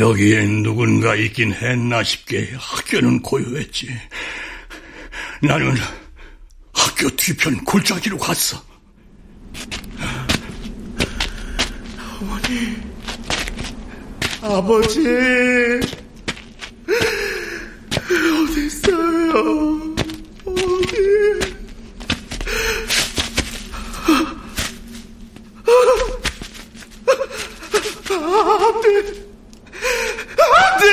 여기에 누군가 있긴 했나 싶게 학교는 고요했지. 나는 학교 뒤편 골짜기로 갔어. 어머니, 아버지, 어디 있어요? 어디? 안 돼! 안 돼!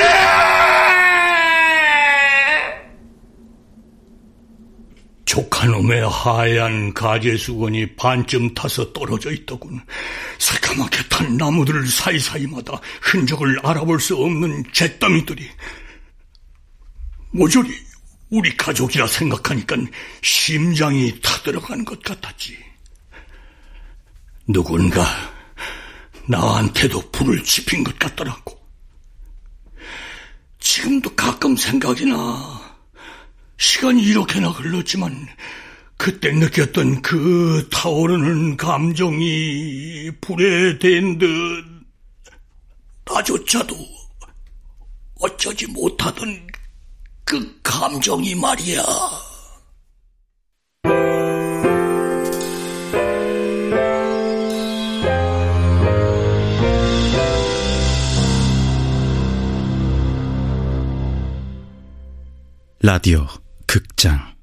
조카놈의 하얀 가재 수건이 반쯤 타서 떨어져 있더군. 새까맣게 탄 나무들 사이사이마다 흔적을 알아볼 수 없는 잿더미들이. 모조리 우리 가족이라 생각하니까 심장이 타들어간 것 같았지. 누군가 나한테도 불을 지핀 것 같더라고. 지금도 가끔 생각이 나. 시간이 이렇게나 흘렀지만 그때 느꼈던 그 타오르는 감정이 불에 댄 듯 나조차도 어쩌지 못하던 그 감정이 말이야. 라디오 극장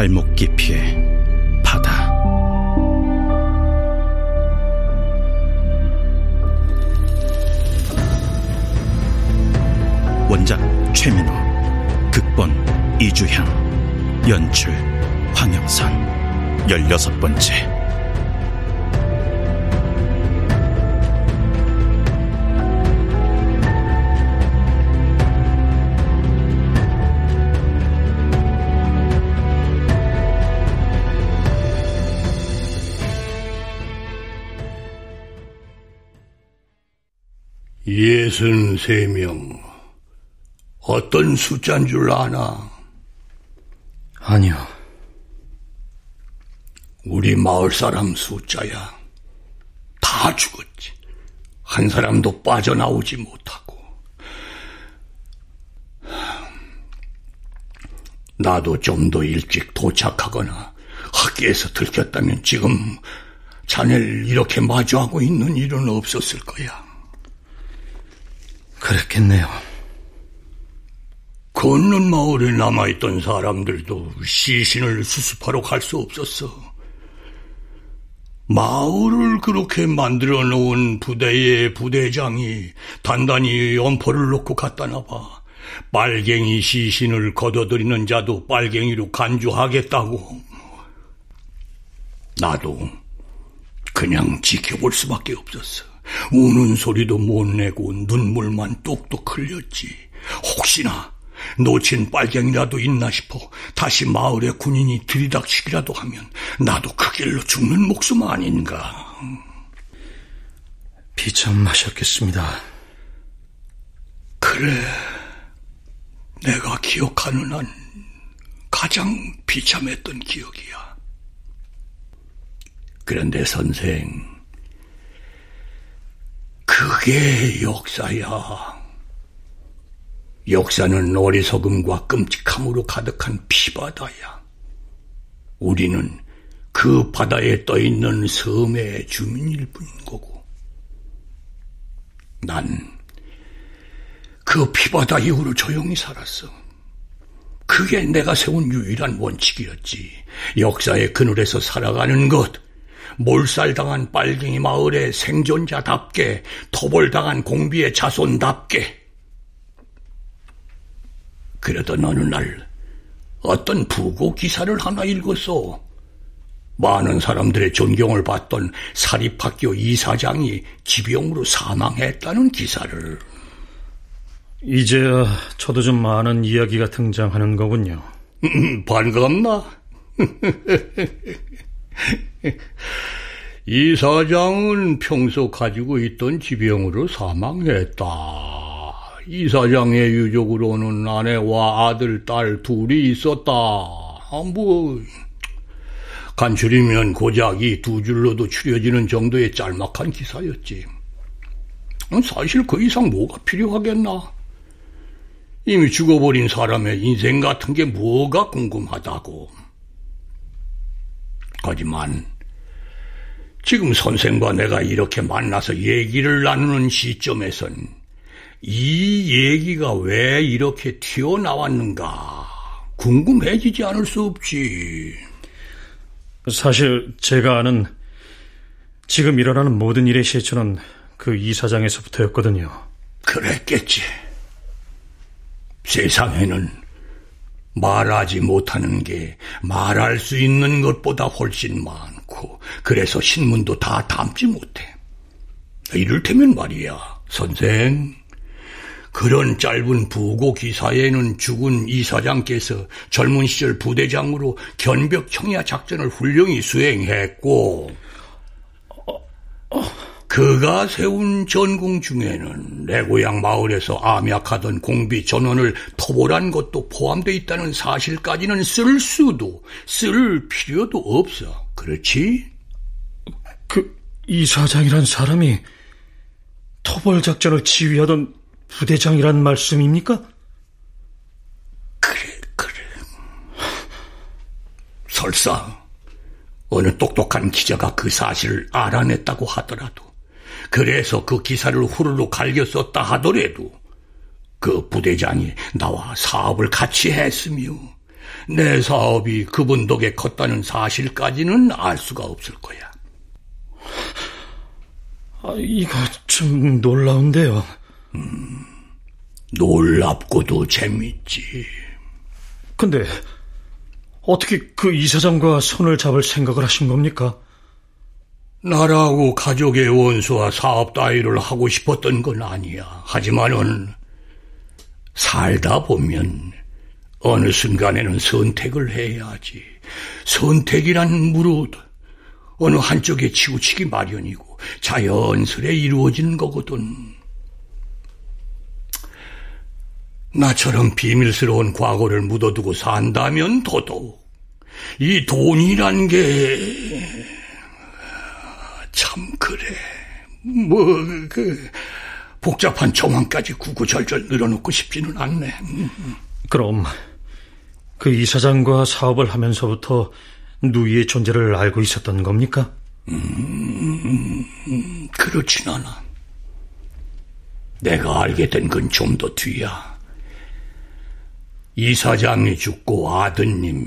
발목 깊이의 바다. 원작 최민호 극본 이주향 연출 황영선. 열여섯 번째 예순 세 명. 어떤 숫자인 줄 아나? 아니요. 우리 마을 사람 숫자야. 다 죽었지. 한 사람도 빠져나오지 못하고. 나도 좀 더 일찍 도착하거나 학교에서 들켰다면 지금 자네를 이렇게 마주하고 있는 일은 없었을 거야. 그랬겠네요. 걷는 마을에 남아있던 사람들도 시신을 수습하러 갈 수 없었어. 마을을 그렇게 만들어 놓은 부대의 부대장이 단단히 엄포를 놓고 갔다나 봐. 빨갱이 시신을 걷어들이는 자도 빨갱이로 간주하겠다고. 나도 그냥 지켜볼 수밖에 없었어. 우는 소리도 못 내고 눈물만 뚝뚝 흘렸지. 혹시나 놓친 빨갱이라도 있나 싶어 다시 마을의 군인이 들이닥치기라도 하면 나도 그 길로 죽는 목숨 아닌가. 비참하셨겠습니다. 그래, 내가 기억하는 한 가장 비참했던 기억이야. 그런데 선생, 그게 역사야. 역사는 어리석음과 끔찍함으로 가득한 피바다야. 우리는 그 바다에 떠 있는 섬의 주민일 뿐인 거고. 난 그 피바다 이후로 조용히 살았어. 그게 내가 세운 유일한 원칙이었지. 역사의 그늘에서 살아가는 것. 몰살당한 빨갱이 마을의 생존자답게, 토벌당한 공비의 자손답게. 그러던 어느 날 어떤 부고 기사를 하나 읽었어. 많은 사람들의 존경을 받던 사립학교 이사장이 지병으로 사망했다는 기사를. 이제야 저도 좀 많은 이야기가 등장하는 거군요. 음, 반갑나? 이 사장은 평소 가지고 있던 지병으로 사망했다. 이 사장의 유족으로는 아내와 아들, 딸 둘이 있었다. 아, 뭐, 간추리면 고작 이 두 줄로도 추려지는 정도의 짤막한 기사였지. 사실 그 이상 뭐가 필요하겠나? 이미 죽어버린 사람의 인생 같은 게 뭐가 궁금하다고. 하지만 지금 선생과 내가 이렇게 만나서 얘기를 나누는 시점에선 이 얘기가 왜 이렇게 튀어나왔는가 궁금해지지 않을 수 없지. 사실 제가 아는 지금 일어나는 모든 일의 시초는 그 이사장에서부터였거든요. 그랬겠지. 세상에는 말하지 못하는 게 말할 수 있는 것보다 훨씬 많고, 그래서 신문도 다 담지 못해. 이를테면 말이야, 선생. 그런 짧은 부고 기사에는 죽은 이사장께서 젊은 시절 부대장으로 견벽 청야 작전을 훌륭히 수행했고, 그가 세운 전공 중에는 내 고향 마을에서 암약하던 공비 전원을 토벌한 것도 포함되어 있다는 사실까지는 쓸 수도 쓸 필요도 없어. 그렇지? 그 이사장이란 사람이 토벌 작전을 지휘하던 부대장이란 말씀입니까? 그래, 그래. 설사 어느 똑똑한 기자가 그 사실을 알아냈다고 하더라도 그래서 그 기사를 후루룩 갈겨 썼다 하더라도 그 부대장이 나와 사업을 같이 했으며 내 사업이 그분 덕에 컸다는 사실까지는 알 수가 없을 거야. 아, 이거 좀 놀라운데요. 음, 놀랍고도 재밌지. 근데 어떻게 그 이사장과 손을 잡을 생각을 하신 겁니까? 나라고 가족의 원수와 사업 따위를 하고 싶었던 건 아니야. 하지만은 살다 보면 어느 순간에는 선택을 해야지. 선택이란 무릇 어느 한쪽에 치우치기 마련이고 자연스레 이루어지는 거거든. 나처럼 비밀스러운 과거를 묻어두고 산다면 더더욱 이 돈이란 게참 그래. 뭐 그 복잡한 정황까지 구구절절 늘어놓고 싶지는 않네. 그럼 그 이사장과 사업을 하면서부터 누이의 존재를 알고 있었던 겁니까? 음, 그렇진 않아. 내가 알게 된 건 좀 더 뒤야. 이사장이 죽고 아드님,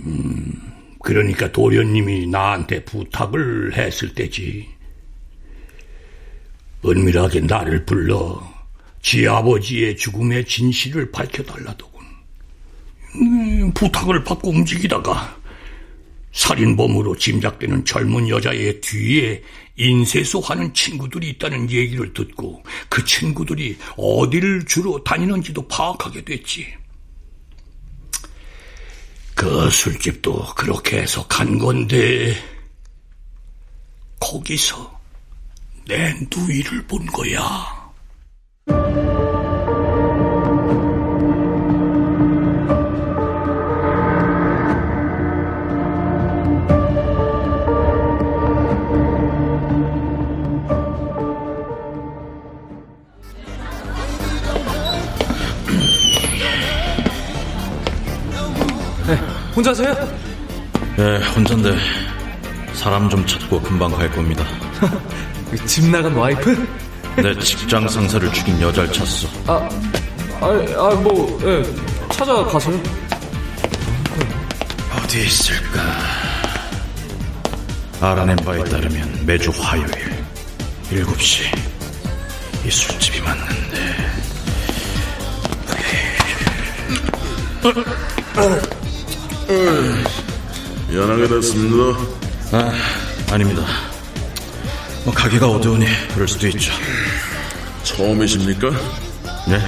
그러니까 도련님이 나한테 부탁을 했을 때지. 은밀하게 나를 불러 지 아버지의 죽음의 진실을 밝혀달라더군. 음, 부탁을 받고 움직이다가 살인범으로 짐작되는 젊은 여자의 뒤에 인쇄소 하는 친구들이 있다는 얘기를 듣고 그 친구들이 어디를 주로 다니는지도 파악하게 됐지. 그 술집도 그렇게 해서 간 건데 거기서 내 누이를 본 거야. 네, 혼자세요? 네, 혼잔데 사람 좀 찾고 금방 갈 겁니다. 그집 나간 와이프? 내 직장 상사를 죽인 여자를 찾았어. 아, 아, 아 뭐, 예, 찾아가세요. 어디 있을까? 알아낸 바에 따르면 매주 화요일 7시 이 술집이 맞는데 연하게 됐습니다. 아, 아닙니다. 뭐 가게가 어두우니 그럴 수도 있죠. 처음이십니까? 네?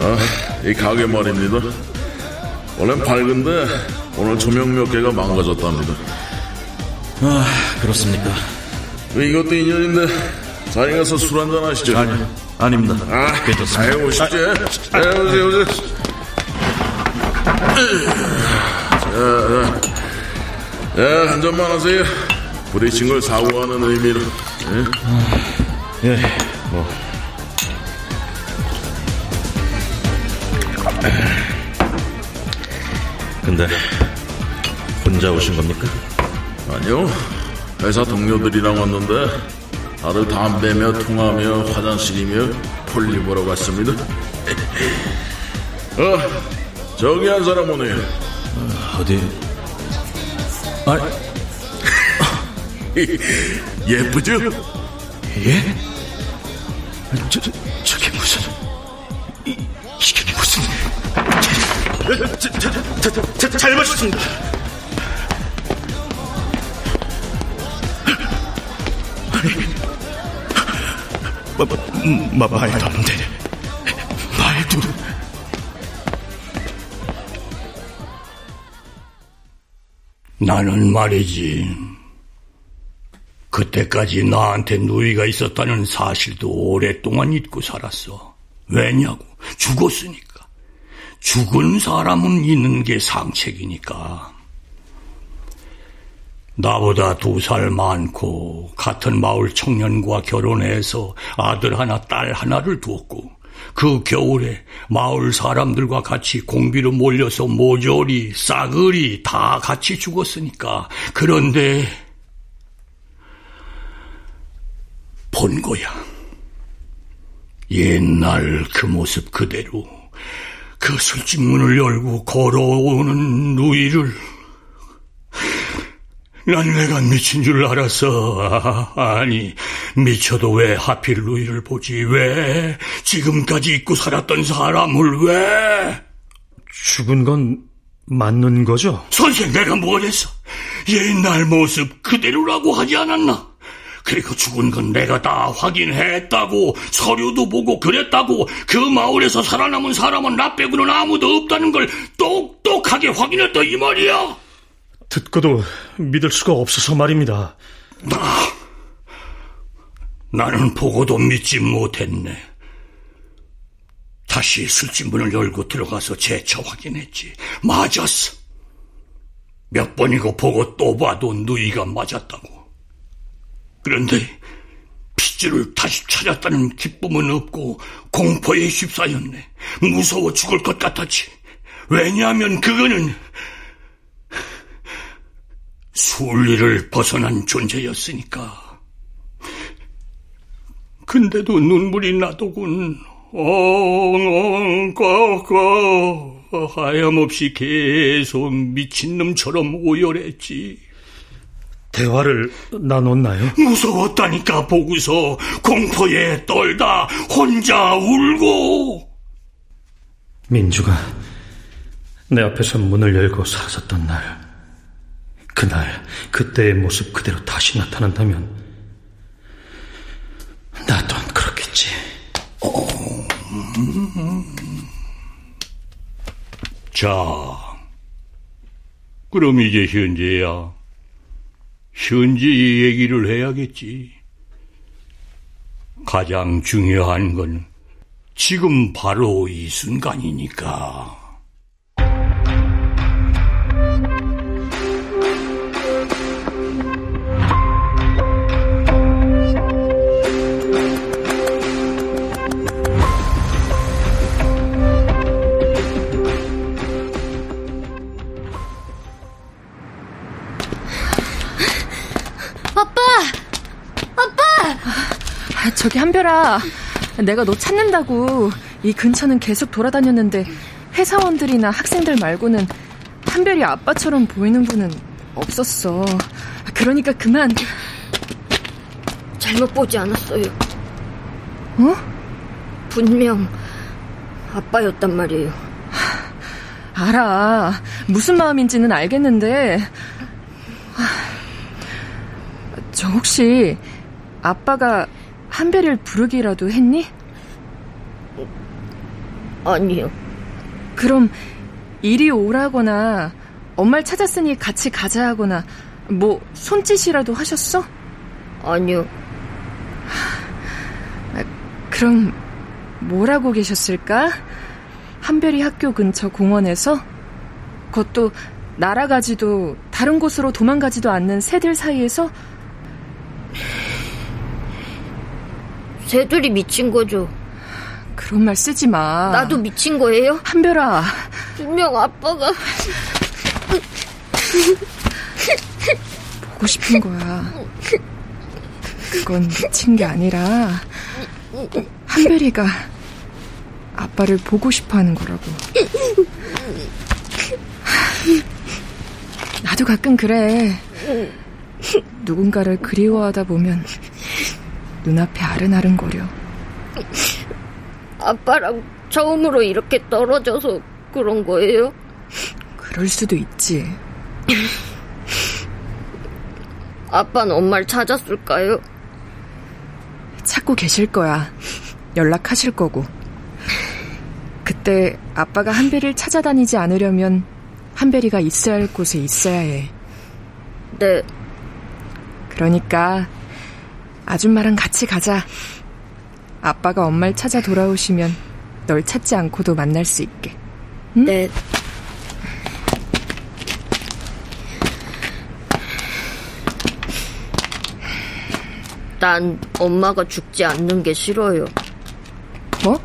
아, 이 가게 말입니다. 원래 밝은데 오늘 조명 몇 개가 망가졌답니다. 아, 그렇습니까? 이것도 인연인데 자리 가서 술 한잔 하시죠. 아니, 아닙니다. 아, 괜찮습니다. 아유, 오십시오. 아, 오세요, 오세요. 자, 자, 자, 한 잔만 하세요. 부딪힌 걸 사고하는 의미로. 예? 예, 뭐. 근데 혼자 오신 겁니까? 아니요. 회사 동료들이랑 왔는데 다들 담배며 통하며 화장실이며 볼일 보러 갔습니다. 어, 저기 한 사람 오네요. 어디? 아, 예쁘죠? 예? 저, 저, 저게 무슨, 이, 이게 무슨. 자, 자, 자, 자, 자, 잘못했습니다. 마, 마, 마, 말도 안 돼. 말도. 나는 말이지. 그때까지 나한테 누이가 있었다는 사실도 오랫동안 잊고 살았어. 왜냐고? 죽었으니까. 죽은 사람은 있는 게 상책이니까. 나보다 두 살 많고 같은 마을 청년과 결혼해서 아들 하나 딸 하나를 두었고 그 겨울에 마을 사람들과 같이 공비로 몰려서 모조리 싸그리 다 같이 죽었으니까 그런데 본 거야. 옛날 그 모습 그대로 그 술집 문을 열고 걸어오는 누이를 난 내가 미친 줄 알았어. 아, 니 미쳐도 왜 하필 누이를 보지? 왜 지금까지 잊고 살았던 사람을 왜? 죽은 건 맞는 거죠? 선생 내가 뭘 했어? 옛날 모습 그대로라고 하지 않았나? 그리고 죽은 건 내가 다 확인했다고 서류도 보고 그랬다고 그 마을에서 살아남은 사람은 나 빼고는 아무도 없다는 걸 똑똑하게 확인했다 이 말이야. 듣고도 믿을 수가 없어서 말입니다. 나, 나는 보고도 믿지 못했네. 다시 술집 문을 열고 들어가서 재차 확인했지. 맞았어. 몇 번이고 보고 또 봐도 누이가 맞았다고. 그런데 핏줄을 다시 찾았다는 기쁨은 없고 공포에 휩싸였네. 무서워 죽을 것 같았지. 왜냐하면 그거는 순리를 벗어난 존재였으니까. 근데도 눈물이 나더군. 엉엉 꺼꺼 하염없이 계속 미친놈처럼 오열했지. 대화를 나눴나요? 무서웠다니까 보고서 공포에 떨다 혼자 울고. 민주가 내 앞에서 문을 열고 사라졌던 날, 그날 그때의 모습 그대로 다시 나타난다면 나 또한 그렇겠지. 자, 그럼 이제 현재야. 현재 얘기를 해야겠지. 가장 중요한 건 지금 바로 이 순간이니까. 저기 한별아, 내가 너 찾는다고 이 근처는 계속 돌아다녔는데 회사원들이나 학생들 말고는 한별이 아빠처럼 보이는 분은 없었어. 그러니까 그만. 잘못 보지 않았어요. 어? 분명 아빠였단 말이에요. 알아. 무슨 마음인지는 알겠는데. 아, 저 혹시 아빠가 한별이를 부르기라도 했니? 아니요. 그럼 이리 오라거나 엄마를 찾았으니 같이 가자 하거나 뭐 손짓이라도 하셨어? 아니요. 그럼 뭐라고 계셨을까? 한별이 학교 근처 공원에서? 그것도 날아가지도 다른 곳으로 도망가지도 않는 새들 사이에서? 새들이 미친 거죠. 그런 말 쓰지 마. 나도 미친 거예요? 한별아. 분명 아빠가 보고 싶은 거야. 그건 미친 게 아니라 한별이가 아빠를 보고 싶어 하는 거라고. 나도 가끔 그래. 누군가를 그리워하다 보면 눈앞에 아른아른거려. 아빠랑 처음으로 이렇게 떨어져서 그런 거예요? 그럴 수도 있지. 아빠는 엄마를 찾았을까요? 찾고 계실 거야. 연락하실 거고. 그때 아빠가 한별이를 찾아다니지 않으려면 한별이가 있어야 할 곳에 있어야 해. 네. 그러니까 아줌마랑 같이 가자. 아빠가 엄마를 찾아 돌아오시면 널 찾지 않고도 만날 수 있게. 응? 네. 난 엄마가 죽지 않는 게 싫어요. 뭐?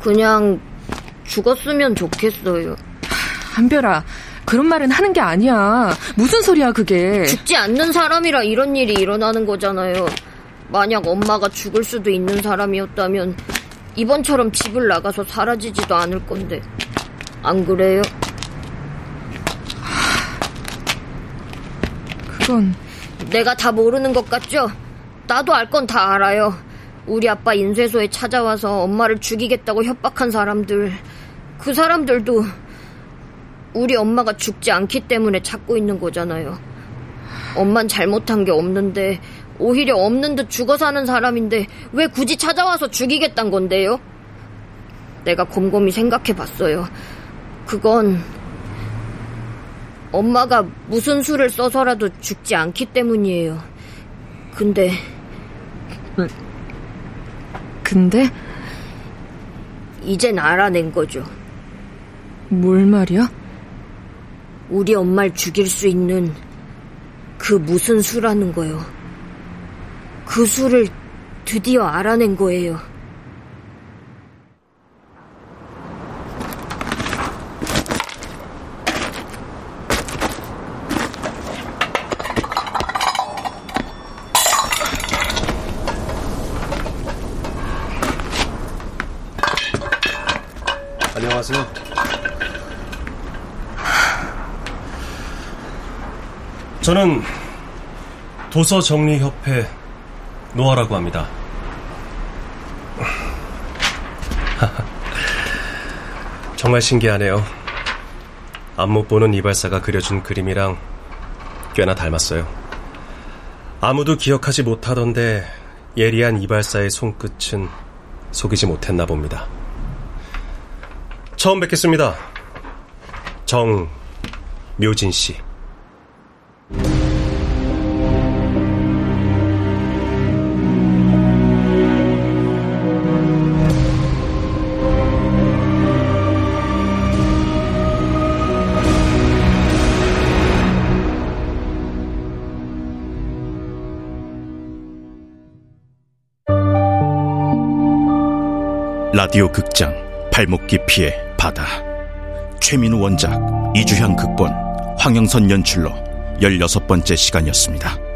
그냥 죽었으면 좋겠어요. 한별아, 그런 말은 하는 게 아니야. 무슨 소리야, 그게. 죽지 않는 사람이라 이런 일이 일어나는 거잖아요. 만약 엄마가 죽을 수도 있는 사람이었다면 이번처럼 집을 나가서 사라지지도 않을 건데. 안 그래요? 그건 내가 다 모르는 것 같죠? 나도 알 건 다 알아요. 우리 아빠 인쇄소에 찾아와서 엄마를 죽이겠다고 협박한 사람들. 그 사람들도 우리 엄마가 죽지 않기 때문에 찾고 있는 거잖아요. 엄만 잘못한 게 없는데 오히려 없는 듯 죽어 사는 사람인데 왜 굳이 찾아와서 죽이겠단 건데요? 내가 곰곰이 생각해 봤어요. 그건 엄마가 무슨 수를 써서라도 죽지 않기 때문이에요. 근데 근데 이젠 알아낸 거죠. 뭘 말이야? 우리 엄마를 죽일 수 있는 그 무슨 수라는 거요. 그 수를 드디어 알아낸 거예요. 저는 도서정리협회 노아라고 합니다. 정말 신기하네요. 안못 보는 이발사가 그려준 그림이랑 꽤나 닮았어요. 아무도 기억하지 못하던데 예리한 이발사의 손끝은 속이지 못했나 봅니다. 처음 뵙겠습니다. 정 묘진 씨. 라디오 극장 발목 깊이의 바다 최민우 원작 이주향 극본 황영선 연출로 16번째 시간이었습니다.